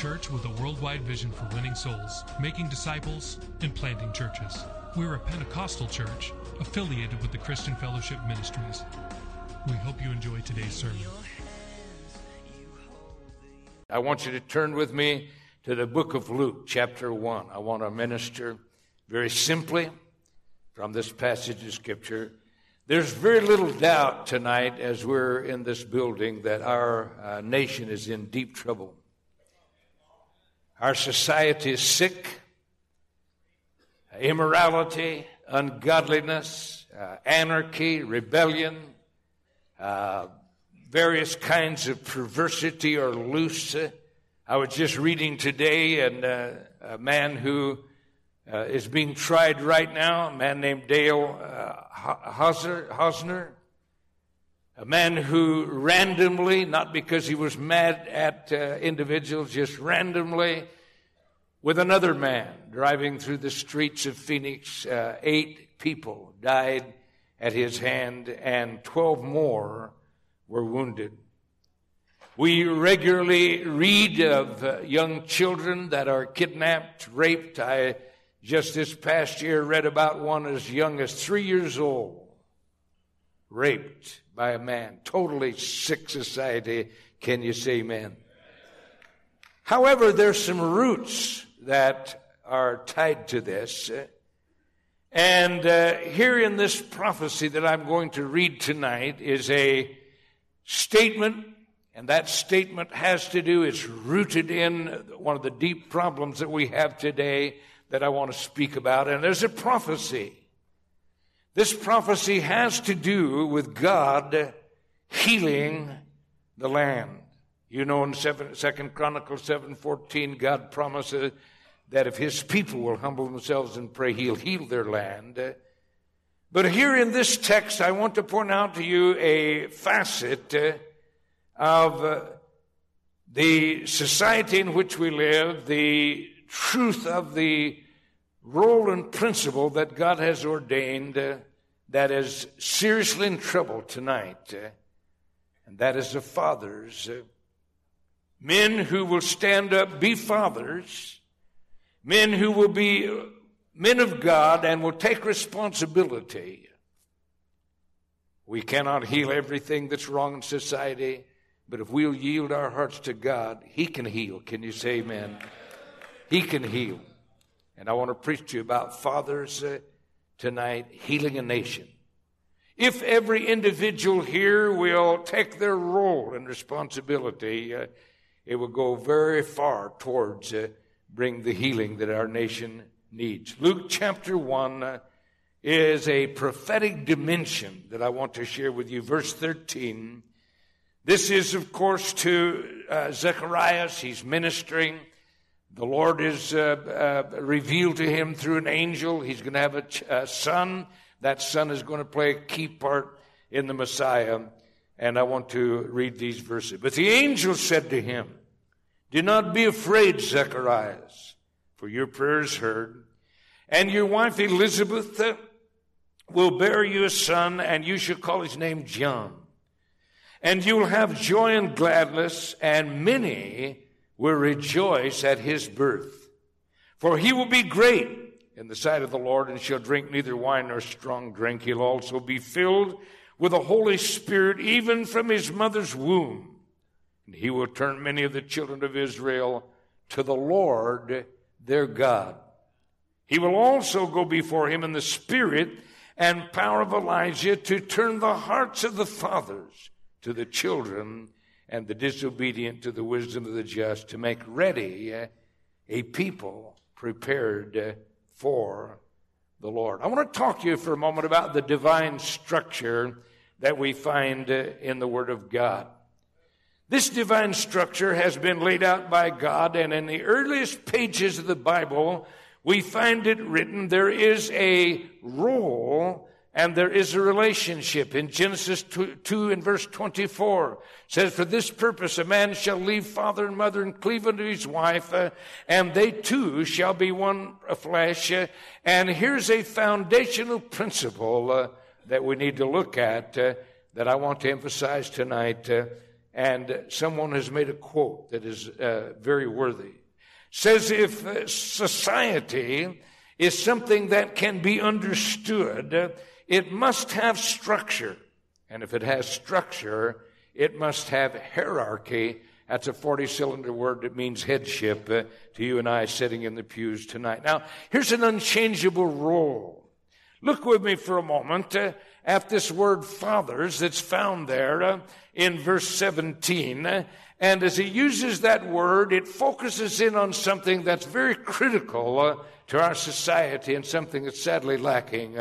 Church with a worldwide vision for winning souls, making disciples, and planting churches. We're a Pentecostal church affiliated with the Christian Fellowship Ministries. We hope you enjoy today's sermon. I want you to turn with me to the book of Luke, chapter 1. I want to minister very simply from this passage of Scripture. There's very little doubt tonight as we're in this building that our uh, nation is in deep trouble. Our society is sick. Immorality, ungodliness, uh, anarchy, rebellion, uh, various kinds of perversity are loose. I was just reading today, and uh, a man who uh, is being tried right now, a man named Dale uh, Hausner, Hausner, a man who randomly, not because he was mad at uh, individuals, just randomly, with another man driving through the streets of Phoenix, uh, eight people died at his hand, and 12 more were wounded. We regularly read of uh, young children that are kidnapped, raped. I just this past year read about one as young as three years old, raped by a man. Totally sick society. Can you say amen? However, there's some roots that are tied to this. And uh, here in this prophecy that I'm going to read tonight is a statement, and that statement has to do, it's rooted in one of the deep problems that we have today that I want to speak about. And there's a prophecy. This prophecy has to do with God healing the land. You know in Second Chronicles 7:14 God promises that if his people will humble themselves and pray he'll heal their land. But here in this text I want to point out to you a facet of the society in which we live, the truth of the role and principle that God has ordained uh, that is seriously in trouble tonight, uh, and that is the fathers. Uh, men who will stand up, be fathers, men who will be men of God and will take responsibility. We cannot heal everything that's wrong in society, but if we'll yield our hearts to God, He can heal. Can you say amen? He can heal. And I want to preach to you about fathers uh, tonight healing a nation. If every individual here will take their role and responsibility, uh, it will go very far towards uh, bring the healing that our nation needs. Luke chapter 1 uh, is a prophetic dimension that I want to share with you. Verse 13. This is, of course, to uh, Zechariah. He's ministering. The Lord is uh, uh, revealed to him through an angel. He's going to have a, ch- a, son. That son is going to play a key part in the Messiah. And I want to read these verses. But the angel said to him, Do not be afraid, Zacharias, for your prayer is heard. And your wife Elizabeth will bear you a son, and you shall call his name John. And you will have joy and gladness, and many will rejoice at his birth. For he will be great in the sight of the Lord and shall drink neither wine nor strong drink. He'll also be filled with the Holy Spirit even from his mother's womb. And he will turn many of the children of Israel to the Lord their God. He will also go before him in the spirit and power of Elijah to turn the hearts of the fathers to the children and the disobedient to the wisdom of the just to make ready uh, a people prepared uh, for the Lord. I want to talk to you for a moment about the divine structure that we find uh, in the Word of God. This divine structure has been laid out by God, and in the earliest pages of the Bible, we find it written there is a role and there is a relationship. In Genesis 2, 2 and verse 24 says, For this purpose a man shall leave father and mother and cleave unto his wife, uh, and they two shall be one flesh. Uh, and here's a foundational principle uh, that we need to look at uh, that I want to emphasize tonight. Uh, and someone has made a quote that is uh, very worthy. Says if society is something that can be understood, it must have structure. And if it has structure, it must have hierarchy. That's a 40 cylinder word that means headship uh, to you and I sitting in the pews tonight. Now, here's an unchangeable role. Look with me for a moment uh, at this word fathers that's found there uh, in verse 17. And as he uses that word, it focuses in on something that's very critical uh, to our society and something that's sadly lacking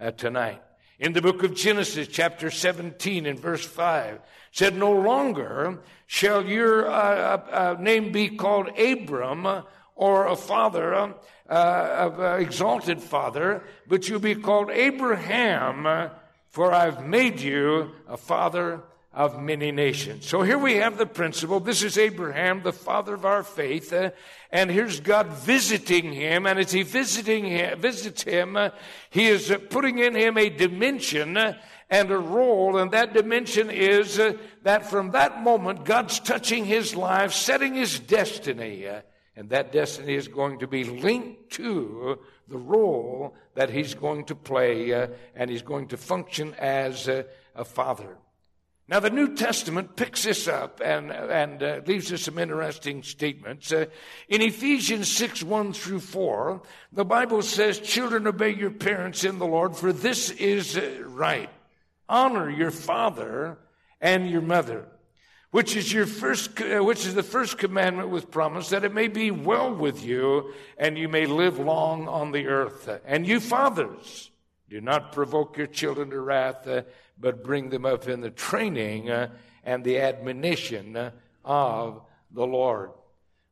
uh, tonight. In the book of Genesis, chapter 17 and verse 5, said, No longer shall your uh, uh, uh name be called Abram or a father, uh, uh, exalted father, but you'll be called Abraham, for I've made you a father of many nations. So here we have the principle. This is Abraham, the father of our faith. Uh, and here's God visiting him. And as he visiting him, visits him, uh, he is uh, putting in him a dimension uh, and a role. And that dimension is uh, that from that moment, God's touching his life, setting his destiny. Uh, and that destiny is going to be linked to the role that he's going to play. and he's going to function as a father. Now, the New Testament picks this up and, and uh, leaves us some interesting statements. Uh, in Ephesians 6 1 through 4, the Bible says, Children, obey your parents in the Lord, for this is uh, right. Honor your father and your mother, which is your first, uh, which is the first commandment with promise, that it may be well with you and you may live long on the earth. And you fathers, do not provoke your children to wrath uh, but bring them up in the training uh, and the admonition uh, of the Lord.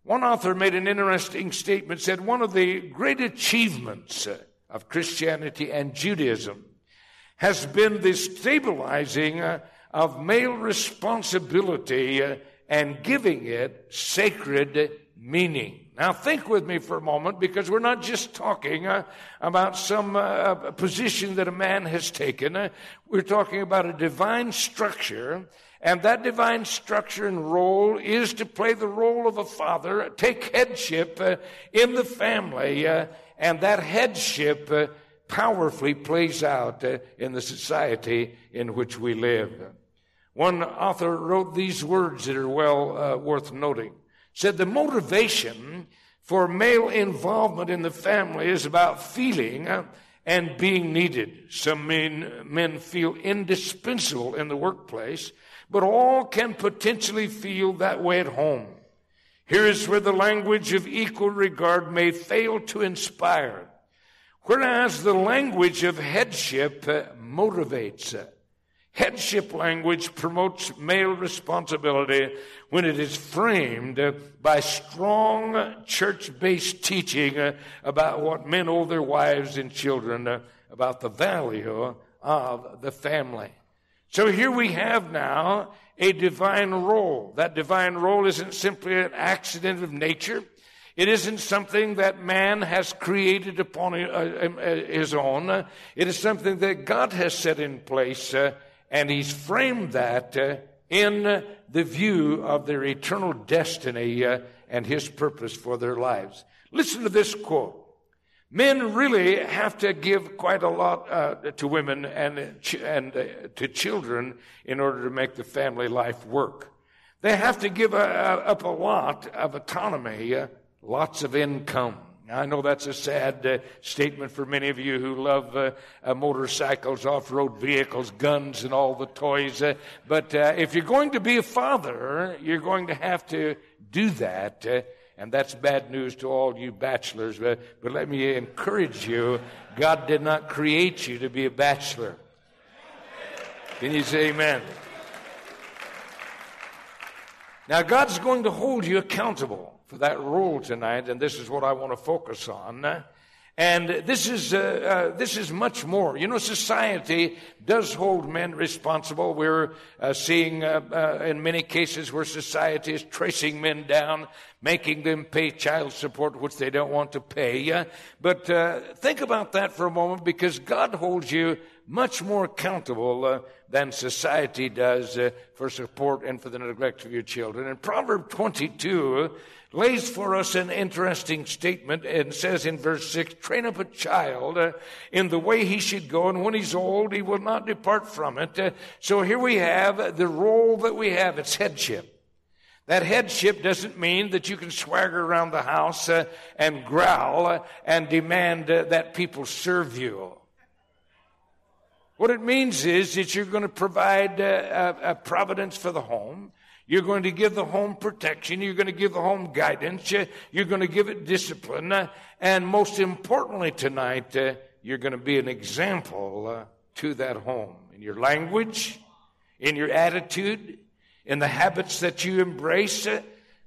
One author made an interesting statement, said one of the great achievements uh, of Christianity and Judaism has been the stabilizing of male responsibility and giving it sacred meaning. Now, think with me for a moment because we're not just talking uh, about some uh, position that a man has taken. Uh, we're talking about a divine structure, and that divine structure and role is to play the role of a father, take headship uh, in the family, uh, and that headship uh, powerfully plays out in the society in which we live. One author wrote these words that are well worth noting said the motivation for male involvement in the family is about feeling uh, and being needed. Some men, men feel indispensable in the workplace, but all can potentially feel that way at home. Here is where the language of equal regard may fail to inspire, whereas the language of headship uh, motivates. Uh, Headship language promotes male responsibility when it is framed by strong church based teaching about what men owe their wives and children, about the value of the family. So here we have now a divine role. That divine role isn't simply an accident of nature. It isn't something that man has created upon uh, uh, his own. It is something that God has set in place uh, and he's framed that uh, in the view of their eternal destiny uh, and his purpose for their lives. Listen to this quote. Men really have to give quite a lot uh, to women and, and uh, to children in order to make the family life work. They have to give a, a, up a lot of autonomy, uh, lots of income. I know that's a sad uh, statement for many of you who love uh, uh, motorcycles, off road vehicles, guns, and all the toys. Uh, but uh, if you're going to be a father, you're going to have to do that. Uh, and that's bad news to all you bachelors. But, but let me encourage you God did not create you to be a bachelor. Can you say amen? Now, God's going to hold you accountable for that role tonight, and this is what I want to focus on. And this is, uh, uh, this is much more. You know, society does hold men responsible. We're uh, seeing uh, uh, in many cases where society is tracing men down, making them pay child support, which they don't want to pay. but uh, think about that for a moment because God holds you much more accountable than society does for support and for the neglect of your children. And Proverb 22, lays for us an interesting statement and says in verse 6 train up a child uh, in the way he should go, and when he's old, he will not depart from it. Uh, so here we have the role that we have it's headship. That headship doesn't mean that you can swagger around the house uh, and growl uh, and demand uh, that people serve you. What it means is that you're going to provide uh, a, a providence for the home. You're going to give the home protection. You're going to give the home guidance. You're going to give it discipline. And most importantly tonight, uh, you're going to be an example uh, to that home in your language, in your attitude, in the habits that you embrace.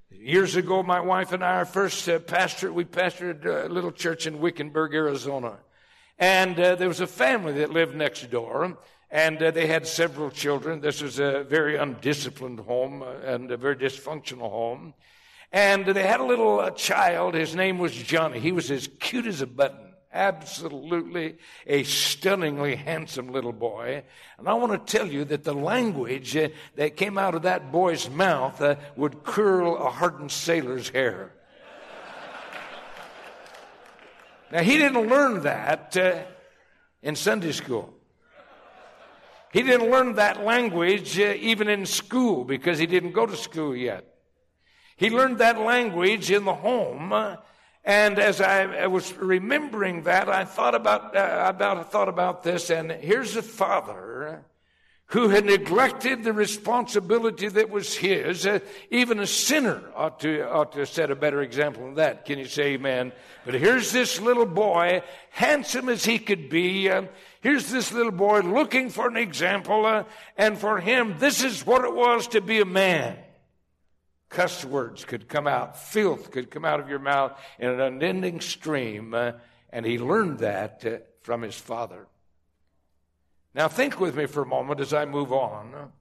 Years ago, my wife and I, our first uh, pastor, we pastored a little church in Wickenburg, Arizona. And there was a family that lived next door. And uh, they had several children. This was a very undisciplined home uh, and a very dysfunctional home. And they had a little uh, child. His name was Johnny. He was as cute as a button. Absolutely a stunningly handsome little boy. And I want to tell you that the language uh, that came out of that boy's mouth uh, would curl a hardened sailor's hair. Now, he didn't learn that uh, in Sunday school. He didn't learn that language uh, even in school because he didn't go to school yet. He learned that language in the home. Uh, and as I, I, was remembering that, I thought about, uh, about, thought about this. And here's a father who had neglected the responsibility that was his. Uh, even a sinner ought to, ought to set a better example than that. Can you say amen? But here's this little boy, handsome as he could be. Uh, here's this little boy looking for an example. Uh, and for him, this is what it was to be a man. Cuss words could come out. Filth could come out of your mouth in an unending stream. Uh, and he learned that uh, from his father. Now, think with me for a moment as I move on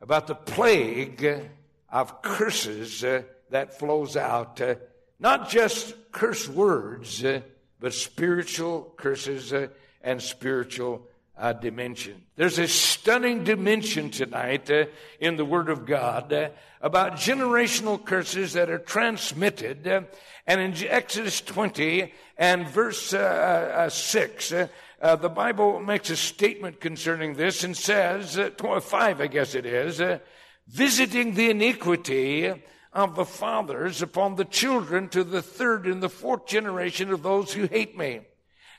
about the plague of curses uh, that flows out. Uh, not just curse words, uh, but spiritual curses uh, and spiritual uh, dimension. There's a stunning dimension tonight uh, in the Word of God about generational curses that are transmitted. and in Exodus 20 and verse 6, uh, the Bible makes a statement concerning this and says, uh, 5, I guess it is, uh, visiting the iniquity of the fathers upon the children to the third and the fourth generation of those who hate me.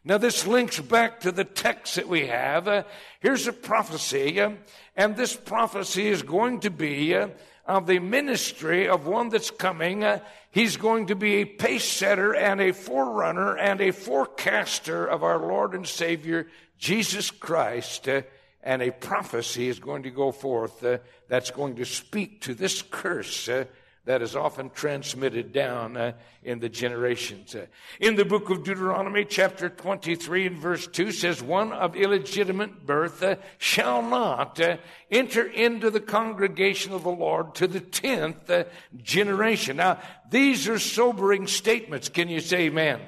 Now, this links back to the text that we have. Uh, here's a prophecy, uh, and this prophecy is going to be uh, of the ministry of one that's coming. He's going to be a pace setter and a forerunner and a forecaster of our Lord and Savior, Jesus Christ. Uh, and a prophecy is going to go forth uh, that's going to speak to this curse uh, that is often transmitted down uh, in the generations. Uh, in the book of Deuteronomy, chapter 23 and verse 2 says, One of illegitimate birth uh, shall not uh, enter into the congregation of the Lord to the tenth uh, generation. Now, these are sobering statements. Can you say amen?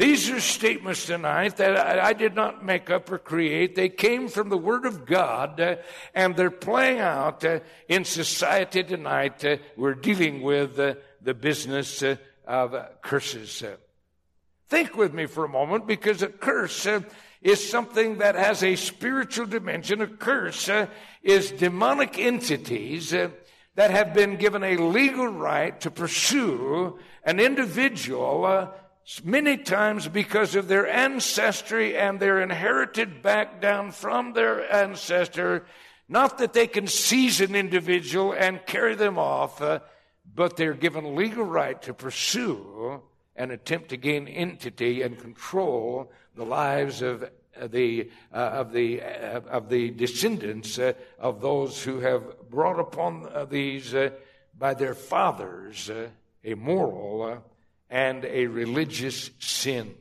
These are statements tonight that I, did not make up or create. They came from the Word of God, uh, and they're playing out uh, in society tonight. Uh, we're dealing with uh, the business uh, of curses. think with me for a moment, because a curse uh, is something that has a spiritual dimension. A curse is demonic entities that have been given a legal right to pursue an individual many times because of their ancestry and their inherited back down from their ancestor. Not that they can seize an individual and carry them off, uh, but they're given legal right to pursue and attempt to gain entity and control the lives of the uh, of the uh, of the descendants uh, of those who have brought upon uh, these uh, by their fathers uh, a moral uh, and a religious sin.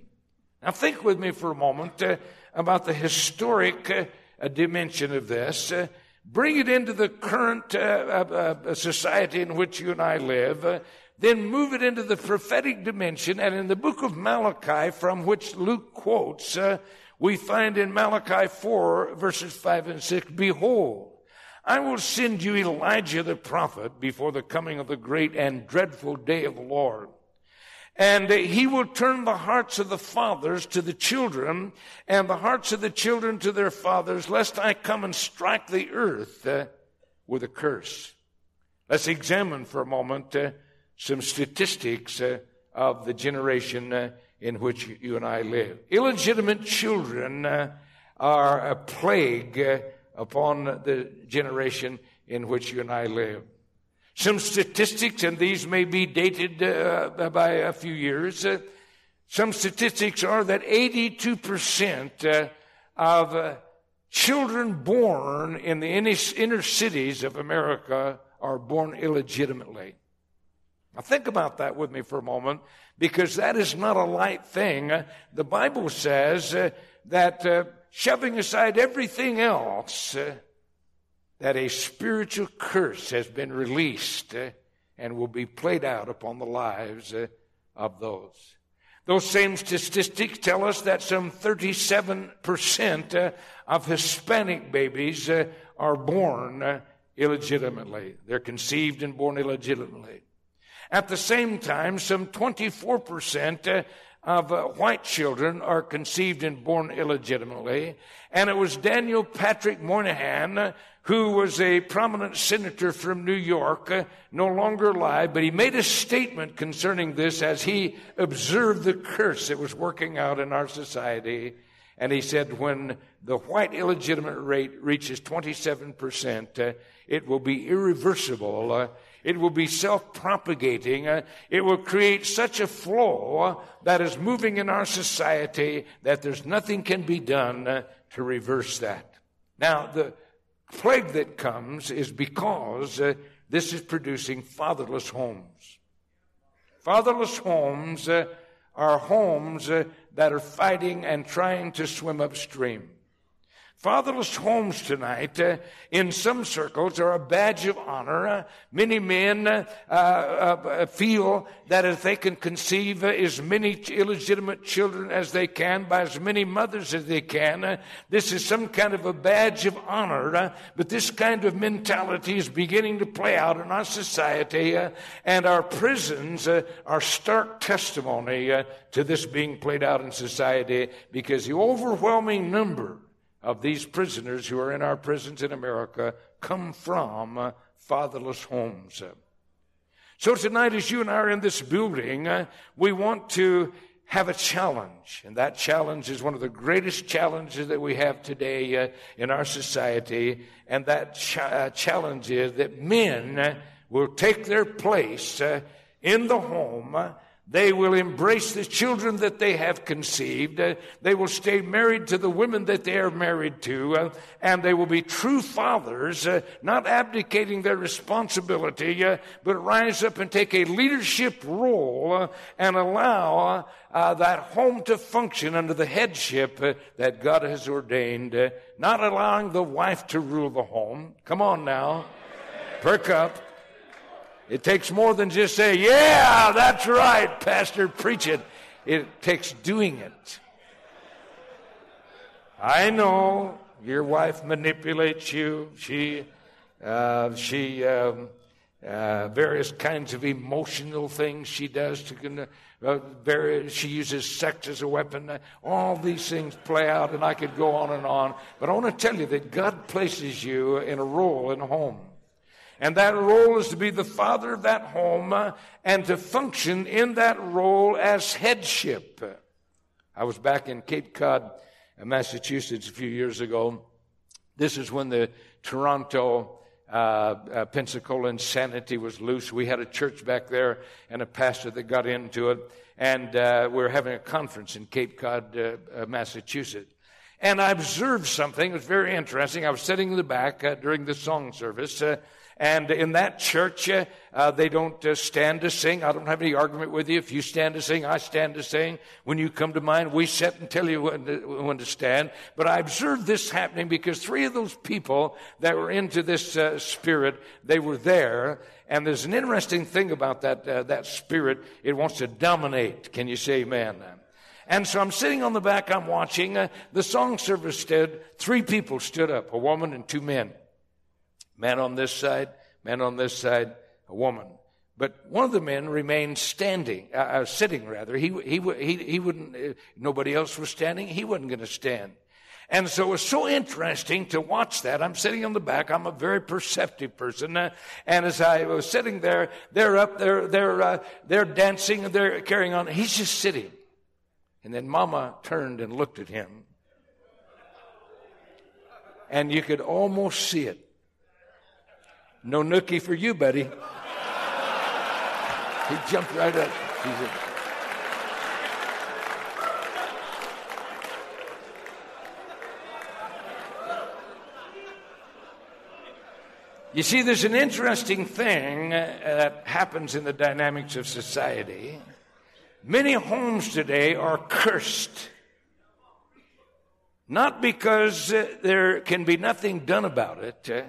Now, think with me for a moment uh, about the historic uh, dimension of this. Uh, bring it into the current uh, society in which you and I live. then move it into the prophetic dimension. And in the book of Malachi, from which Luke quotes, we find in Malachi 4, verses 5 and 6, Behold, I will send you Elijah the prophet before the coming of the great and dreadful day of the Lord. And he will turn the hearts of the fathers to the children and the hearts of the children to their fathers, lest I come and strike the earth uh, with a curse. Let's examine for a moment uh, some statistics uh, of the generation uh, in which you and I live. Illegitimate children uh, are a plague uh, upon the generation in which you and I live. Some statistics, and these may be dated uh, by a few years. Uh, some statistics are that 82% uh, of uh, children born in the inner, cities of America are born illegitimately. Now think about that with me for a moment, because that is not a light thing. The Bible says uh, that uh, shoving aside everything else, uh, that a spiritual curse has been released uh, and will be played out upon the lives uh, of those. Those same statistics tell us that some 37% uh, of Hispanic babies are born illegitimately. They're conceived and born illegitimately. At the same time, some 24% uh, of white children are conceived and born illegitimately. And it was Daniel Patrick Moynihan, who was a prominent senator from New York, uh, no longer alive, but he made a statement concerning this as he observed the curse that was working out in our society. And he said, when the white illegitimate rate reaches 27%, uh, it will be irreversible uh, it will be self-propagating. Uh, it will create such a flow that is moving in our society that there's nothing can be done uh, to reverse that. Now, the plague that comes is because uh, this is producing fatherless homes. Fatherless homes uh, are homes uh, that are fighting and trying to swim upstream. Fatherless homes tonight, uh, in some circles, are a badge of honor. Uh, many men uh, uh, uh feel that if they can conceive as many illegitimate children as they can by as many mothers as they can, uh, this is some kind of a badge of honor. but this kind of mentality is beginning to play out in our society, and our prisons are stark testimony to this being played out in society because the overwhelming number of these prisoners who are in our prisons in America come from fatherless homes. So tonight, as you and I are in this building, we want to have a challenge. And that challenge is one of the greatest challenges that we have today uh, in our society. And that ch- uh, challenge is that men will take their place uh, in the home they will embrace the children that they have conceived. Uh, they will stay married to the women that they are married to. Uh, and they will be true fathers, uh, not abdicating their responsibility, uh, but rise up and take a leadership role uh, and allow uh, that home to function under the headship that God has ordained, not allowing the wife to rule the home. Come on now. Perk up. It takes more than just say, yeah, that's right, Pastor, preach it. It takes doing it. I know your wife manipulates you. She, uh, she, um, uh, various kinds of emotional things she does to, uh, very, she uses sex as a weapon. All these things play out, and I could go on and on. But I want to tell you that God places you in a role in a home. And that role is to be the father of that home uh, and to function in that role as headship. I was back in Cape Cod, uh, Massachusetts a few years ago. This is when the Toronto uh, uh, Pensacola insanity was loose. We had a church back there and a pastor that got into it. And uh, we were having a conference in Cape Cod, uh, Massachusetts. And I observed something. It was very interesting. I was sitting in the back during the song service. And in that church, uh, uh, they don't uh, stand to sing. I don't have any argument with you. If you stand to sing, I stand to sing. When you come to mine, we sit and tell you when to, when to stand. But I observed this happening because three of those people that were into this uh, spirit, they were there. And there's an interesting thing about that, uh, that spirit. It wants to dominate. Can you say amen? And so I'm sitting on the back, I'm watching. The song service stood, three people stood up, a woman and two men. Man on this side, man on this side, a woman. But one of the men remained standing, uh, uh, sitting rather. He, he, he, he wouldn't, uh, nobody else was standing. He wasn't going to stand. And so it was so interesting to watch that. I'm sitting on the back. I'm a very perceptive person. Uh, and as I was sitting there, they're up, they're, they're, uh, they're dancing and they're carrying on. He's just sitting. And then Mama turned and looked at him. And you could almost see it. No nookie for you, buddy. He jumped right up. He said, You see, there's an interesting thing uh, that happens in the dynamics of society. Many homes today are cursed. Not because uh, there can be nothing done about it, uh,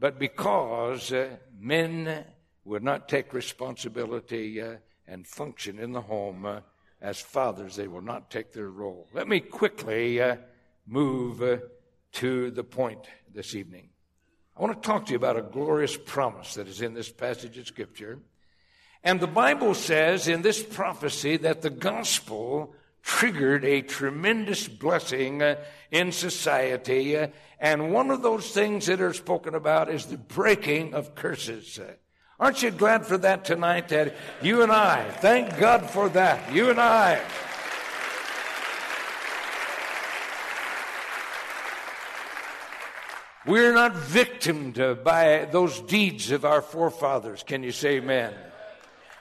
but because uh, men would not take responsibility uh, and function in the home uh, as fathers. They will not take their role. Let me quickly uh, move to the point this evening. I want to talk to you about a glorious promise that is in this passage of Scripture. And the Bible says in this prophecy that the gospel triggered a tremendous blessing uh, in society. Uh, and one of those things that are spoken about is the breaking of curses. Uh, aren't you glad for that tonight that you and I, thank God for that, you and I. We're not victimed by those deeds of our forefathers. Can you say amen?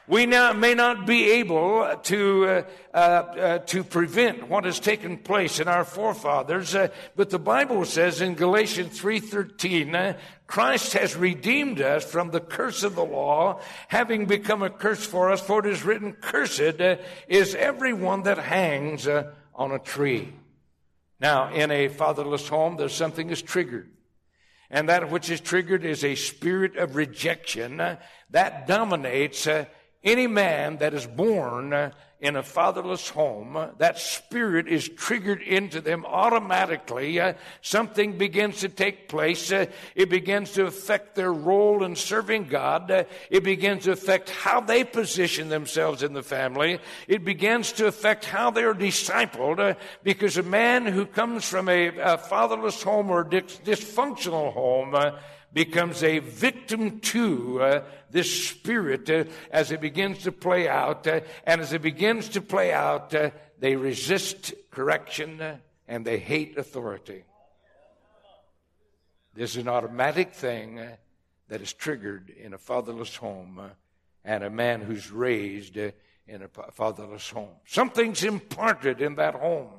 We now may not be able to, uh, uh, uh, to prevent what has taken place in our forefathers, uh, but the Bible says in Galatians 3.13, uh, Christ has redeemed us from the curse of the law, having become a curse for us, for it is written, Cursed uh, is everyone that hangs on a tree. Now, in a fatherless home, there's something is triggered. And that which is triggered is a spirit of rejection that dominates any man that is born in a fatherless home, that spirit is triggered into them automatically. Uh, something begins to take place. Uh, it begins to affect their role in serving God. Uh, it begins to affect how they position themselves in the family. It begins to affect how they are discipled uh, because a man who comes from a, a fatherless home or dis- dysfunctional home uh, becomes a victim to uh, this spirit uh, as it begins to play out. Uh, and as it begins to play out, uh, they resist correction uh, and they hate authority. This is an automatic thing uh, that is triggered in a fatherless home and a man who's raised in a fatherless home. Something's imparted in that home.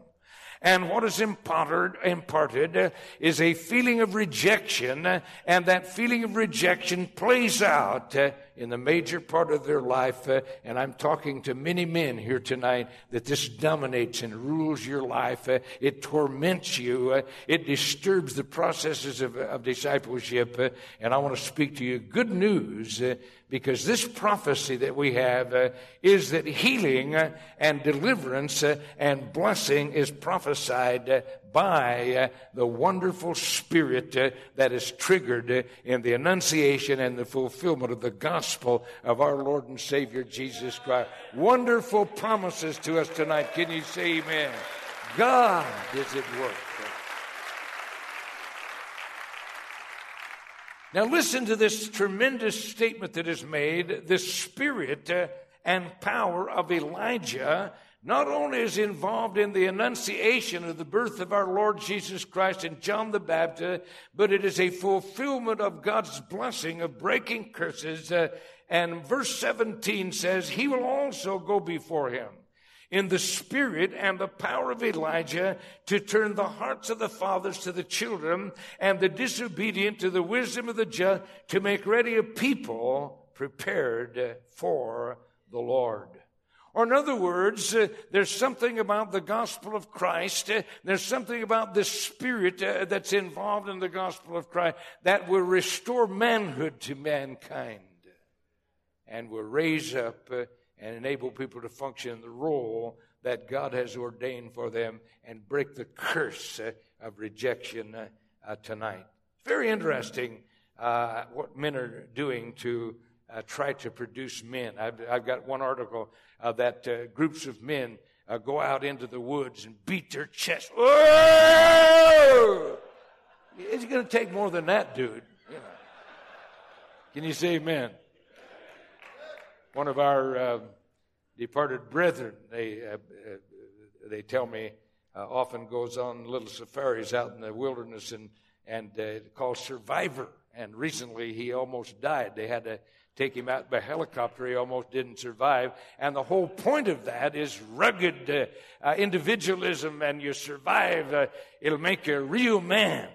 And what is imparted, imparted is a feeling of rejection, and that feeling of rejection plays out in the major part of their life. Uh, and I'm talking to many men here tonight that this dominates and rules your life. Uh, it torments you. Uh, it disturbs the processes of, of discipleship. and I want to speak to you good news because this prophecy that we have uh, is that healing uh, and deliverance uh, and blessing is prophesied uh, by uh, the wonderful spirit uh, that is triggered in the annunciation and the fulfillment of the gospel of our Lord and Savior Jesus Christ. Wonderful promises to us tonight. Can you say amen? God is at work. Now, listen to this tremendous statement that is made. The spirit uh, and power of Elijah not only is involved in the annunciation of the birth of our Lord Jesus Christ and John the Baptist, but it is a fulfillment of God's blessing of breaking curses. Uh, and verse 17 says, He will also go before him in the spirit and the power of Elijah to turn the hearts of the fathers to the children and the disobedient to the wisdom of the just to make ready a people prepared for the Lord. Or in other words, uh, there's something about the gospel of Christ, uh, there's something about the spirit uh, that's involved in the gospel of Christ that will restore manhood to mankind and will raise up uh, and enable people to function in the role that God has ordained for them and break the curse uh, of rejection uh, tonight. Very interesting what men are doing to uh, try to produce men. I've, I've got one article uh, that uh, groups of men uh, go out into the woods and beat their chest. Whoa! It's going to take more than that, dude. You know. Can you say amen? One of our uh, departed brethren, they, uh, they tell me, often goes on little safaris out in the wilderness and, and called Survivor. And recently he almost died. They had to take him out by helicopter. He almost didn't survive. And the whole point of that is rugged uh, uh, individualism, and you survive, uh, it'll make you a real man.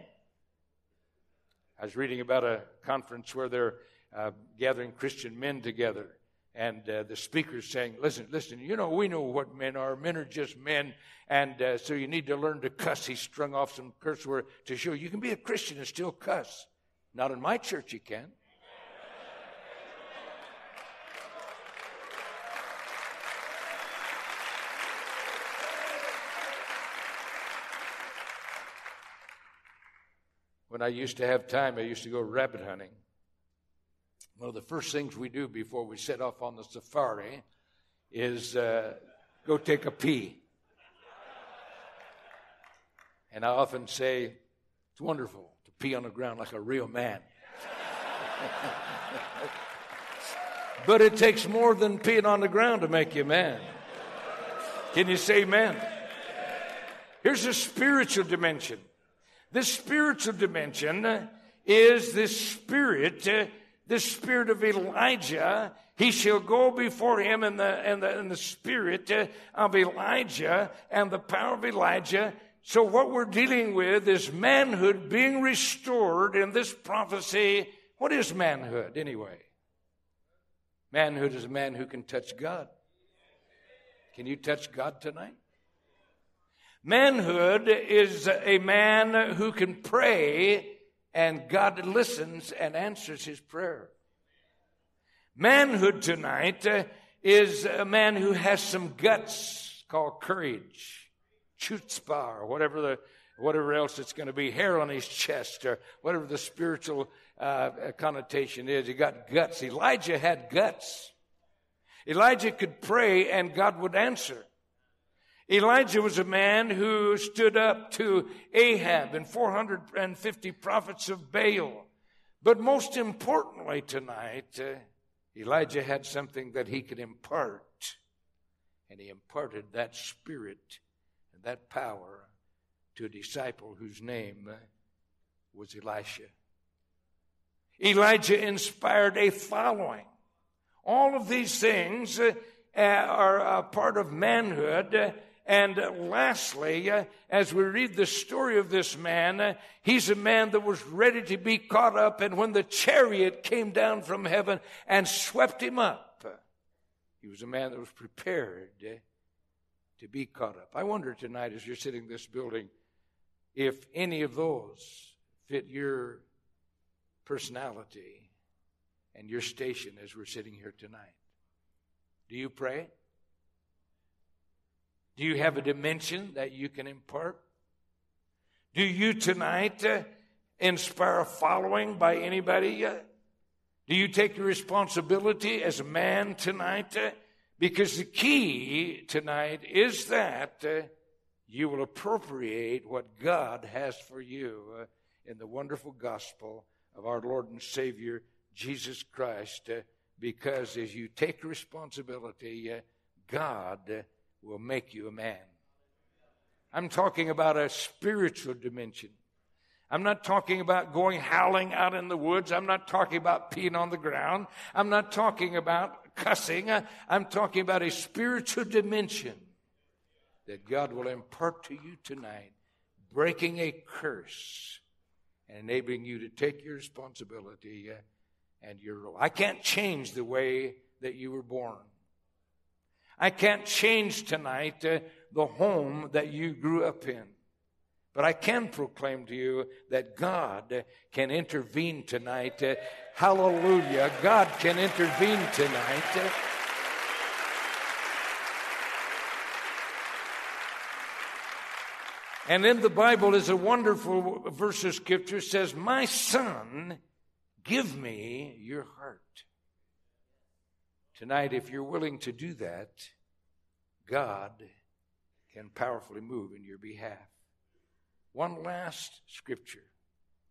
I was reading about a conference where they're uh, gathering Christian men together. And uh, the speaker's saying, listen, listen, you know, we know what men are. Men are just men. And uh, so you need to learn to cuss. He strung off some curse word to show you can be a Christian and still cuss. Not in my church, you can. When I used to have time, I used to go rabbit hunting. One of the first things we do before we set off on the safari is uh, go take a pee. And I often say, it's wonderful to pee on the ground like a real man. but it takes more than peeing on the ground to make you a man. Can you say amen? Here's a spiritual dimension. This spiritual dimension is this spirit, the spirit of Elijah. He shall go before him in the, in the, in the spirit of Elijah and the power of Elijah. So what we're dealing with is manhood being restored in this prophecy. What is manhood anyway? Manhood is a man who can touch God. Can you touch God tonight? Manhood is a man who can pray and God listens and answers his prayer. Manhood tonight is a man who has some guts called courage, chutzpah, or whatever the whatever else it's going to be, hair on his chest, or whatever the spiritual uh, connotation is. He got guts. Elijah had guts. Elijah could pray and God would answer. Elijah was a man who stood up to Ahab and 450 prophets of Baal. But most importantly tonight, uh, Elijah had something that he could impart. And he imparted that spirit and that power to a disciple whose name uh, was Elisha. Elijah inspired a following. All of these things uh, are a part of manhood and lastly, uh, as we read the story of this man, uh, he's a man that was ready to be caught up. And when the chariot came down from heaven and swept him up, uh, he was a man that was prepared uh, to be caught up. I wonder tonight, as you're sitting in this building, if any of those fit your personality and your station as we're sitting here tonight. Do you pray? Do you have a dimension that you can impart? Do you tonight uh, inspire a following by anybody? Uh, do you take the responsibility as a man tonight? Uh, because the key tonight is that uh, you will appropriate what God has for you uh, in the wonderful gospel of our Lord and Savior, Jesus Christ. Uh, because as you take responsibility, God will make you a man. I'm talking about a spiritual dimension. I'm not talking about going howling out in the woods. I'm not talking about peeing on the ground. I'm not talking about cussing. I'm talking about a spiritual dimension that God will impart to you tonight, breaking a curse and enabling you to take your responsibility and your role. I can't change the way that you were born. I can't change tonight uh, the home that you grew up in. But I can proclaim to you that God can intervene tonight. Uh, hallelujah. God can intervene tonight. Uh, And in the Bible is a wonderful verse of scripture says, My son, give me your heart. Tonight, if you're willing to do that, God can powerfully move in your behalf. One last scripture.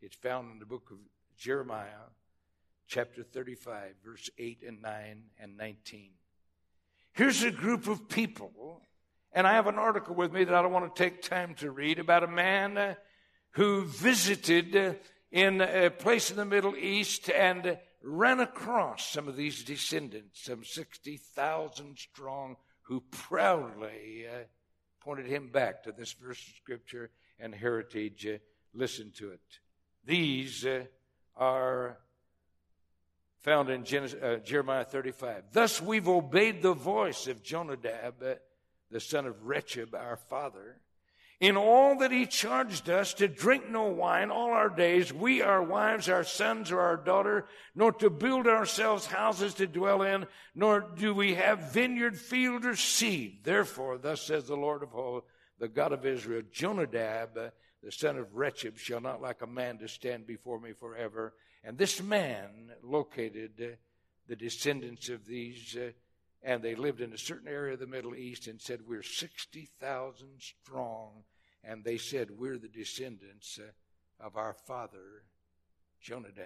It's found in the book of Jeremiah, chapter 35, verse 8 and 9 and 19. Here's a group of people and I have an article with me that I don't want to take time to read about a man uh, who visited uh, in a place in the Middle East and ran across some of these descendants, some 60,000 strong, who proudly uh, pointed him back to this verse of Scripture and heritage. Uh, listen to it. These uh, are found in Genesis, uh, Jeremiah 35. Thus we've obeyed the voice of Jonadab the son of Rechab, our father, in all that he charged us to drink no wine all our days, we, our wives, our sons, or our daughter, nor to build ourselves houses to dwell in, nor do we have vineyard, field, or seed. Therefore, thus says the Lord of hosts, the God of Israel, Jonadab, the son of Rechab, shall not like a man to stand before me forever. And this man located the descendants of these uh, and they lived in a certain area of the Middle East and said, We're 60,000 strong. And they said, We're the descendants uh, of our father, Jonadab.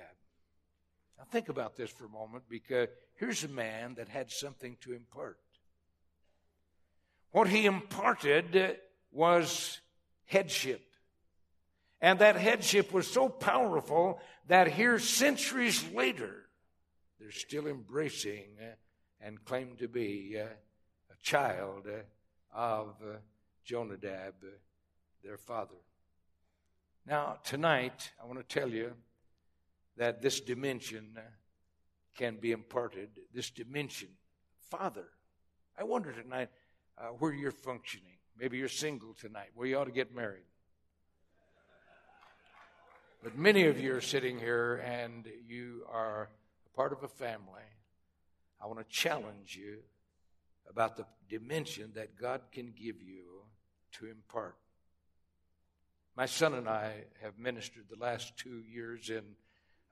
Now, think about this for a moment because here's a man that had something to impart. What he imparted was headship. And that headship was so powerful that here, centuries later, they're still embracing uh, and claimed to be uh, a child uh, of uh, Jonadab, their father. Now, tonight, I want to tell you that this dimension can be imparted. This dimension, Father. I wonder tonight uh, where you're functioning. Maybe you're single tonight, where you ought to get married. But many of you are sitting here and you are a part of a family I want to challenge you about the dimension that God can give you to impart. My son and I have ministered the last two years in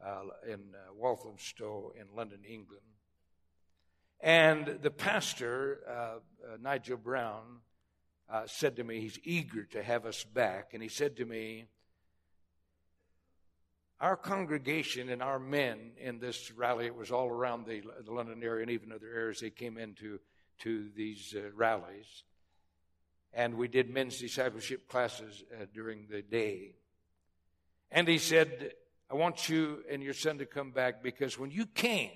uh, in uh, Walthamstow in London, England, and the pastor uh, uh Nigel Brown uh, said to me he's eager to have us back, and he said to me, our congregation and our men in this rally, it was all around the, the London area and even other areas, they came into to these uh, rallies. And we did men's discipleship classes uh, during the day. And he said, I want you and your son to come back because when you came,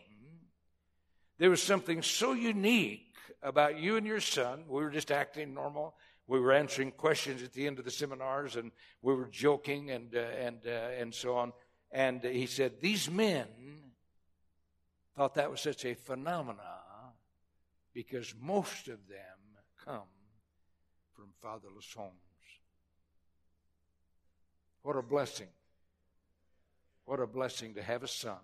there was something so unique about you and your son. We were just acting normal. We were answering questions at the end of the seminars, and we were joking and uh, and uh, and so on. And he said, These men thought that was such a phenomena because most of them come from fatherless homes. What a blessing. What a blessing to have a son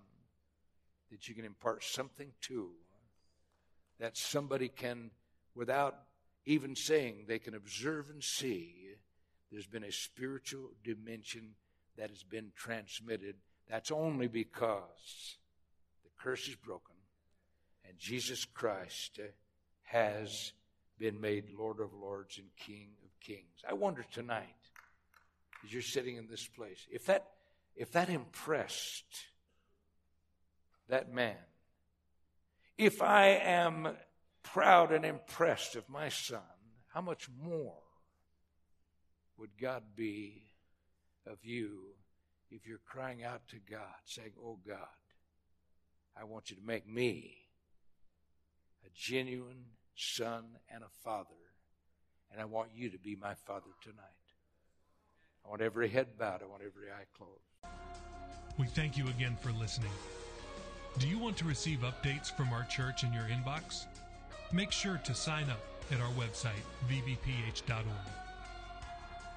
that you can impart something to that somebody can, without even saying, they can observe and see. There's been a spiritual dimension that has been transmitted. That's only because the curse is broken and Jesus Christ has been made Lord of Lords and King of Kings. I wonder tonight, as you're sitting in this place, if that if that impressed that man, if I am proud and impressed of my son, how much more would God be of you if you're crying out to God, saying, Oh God, I want you to make me a genuine son and a father. And I want you to be my Father tonight. I want every head bowed. I want every eye closed. We thank you again for listening. Do you want to receive updates from our church in your inbox? Make sure to sign up at our website, vbph.org.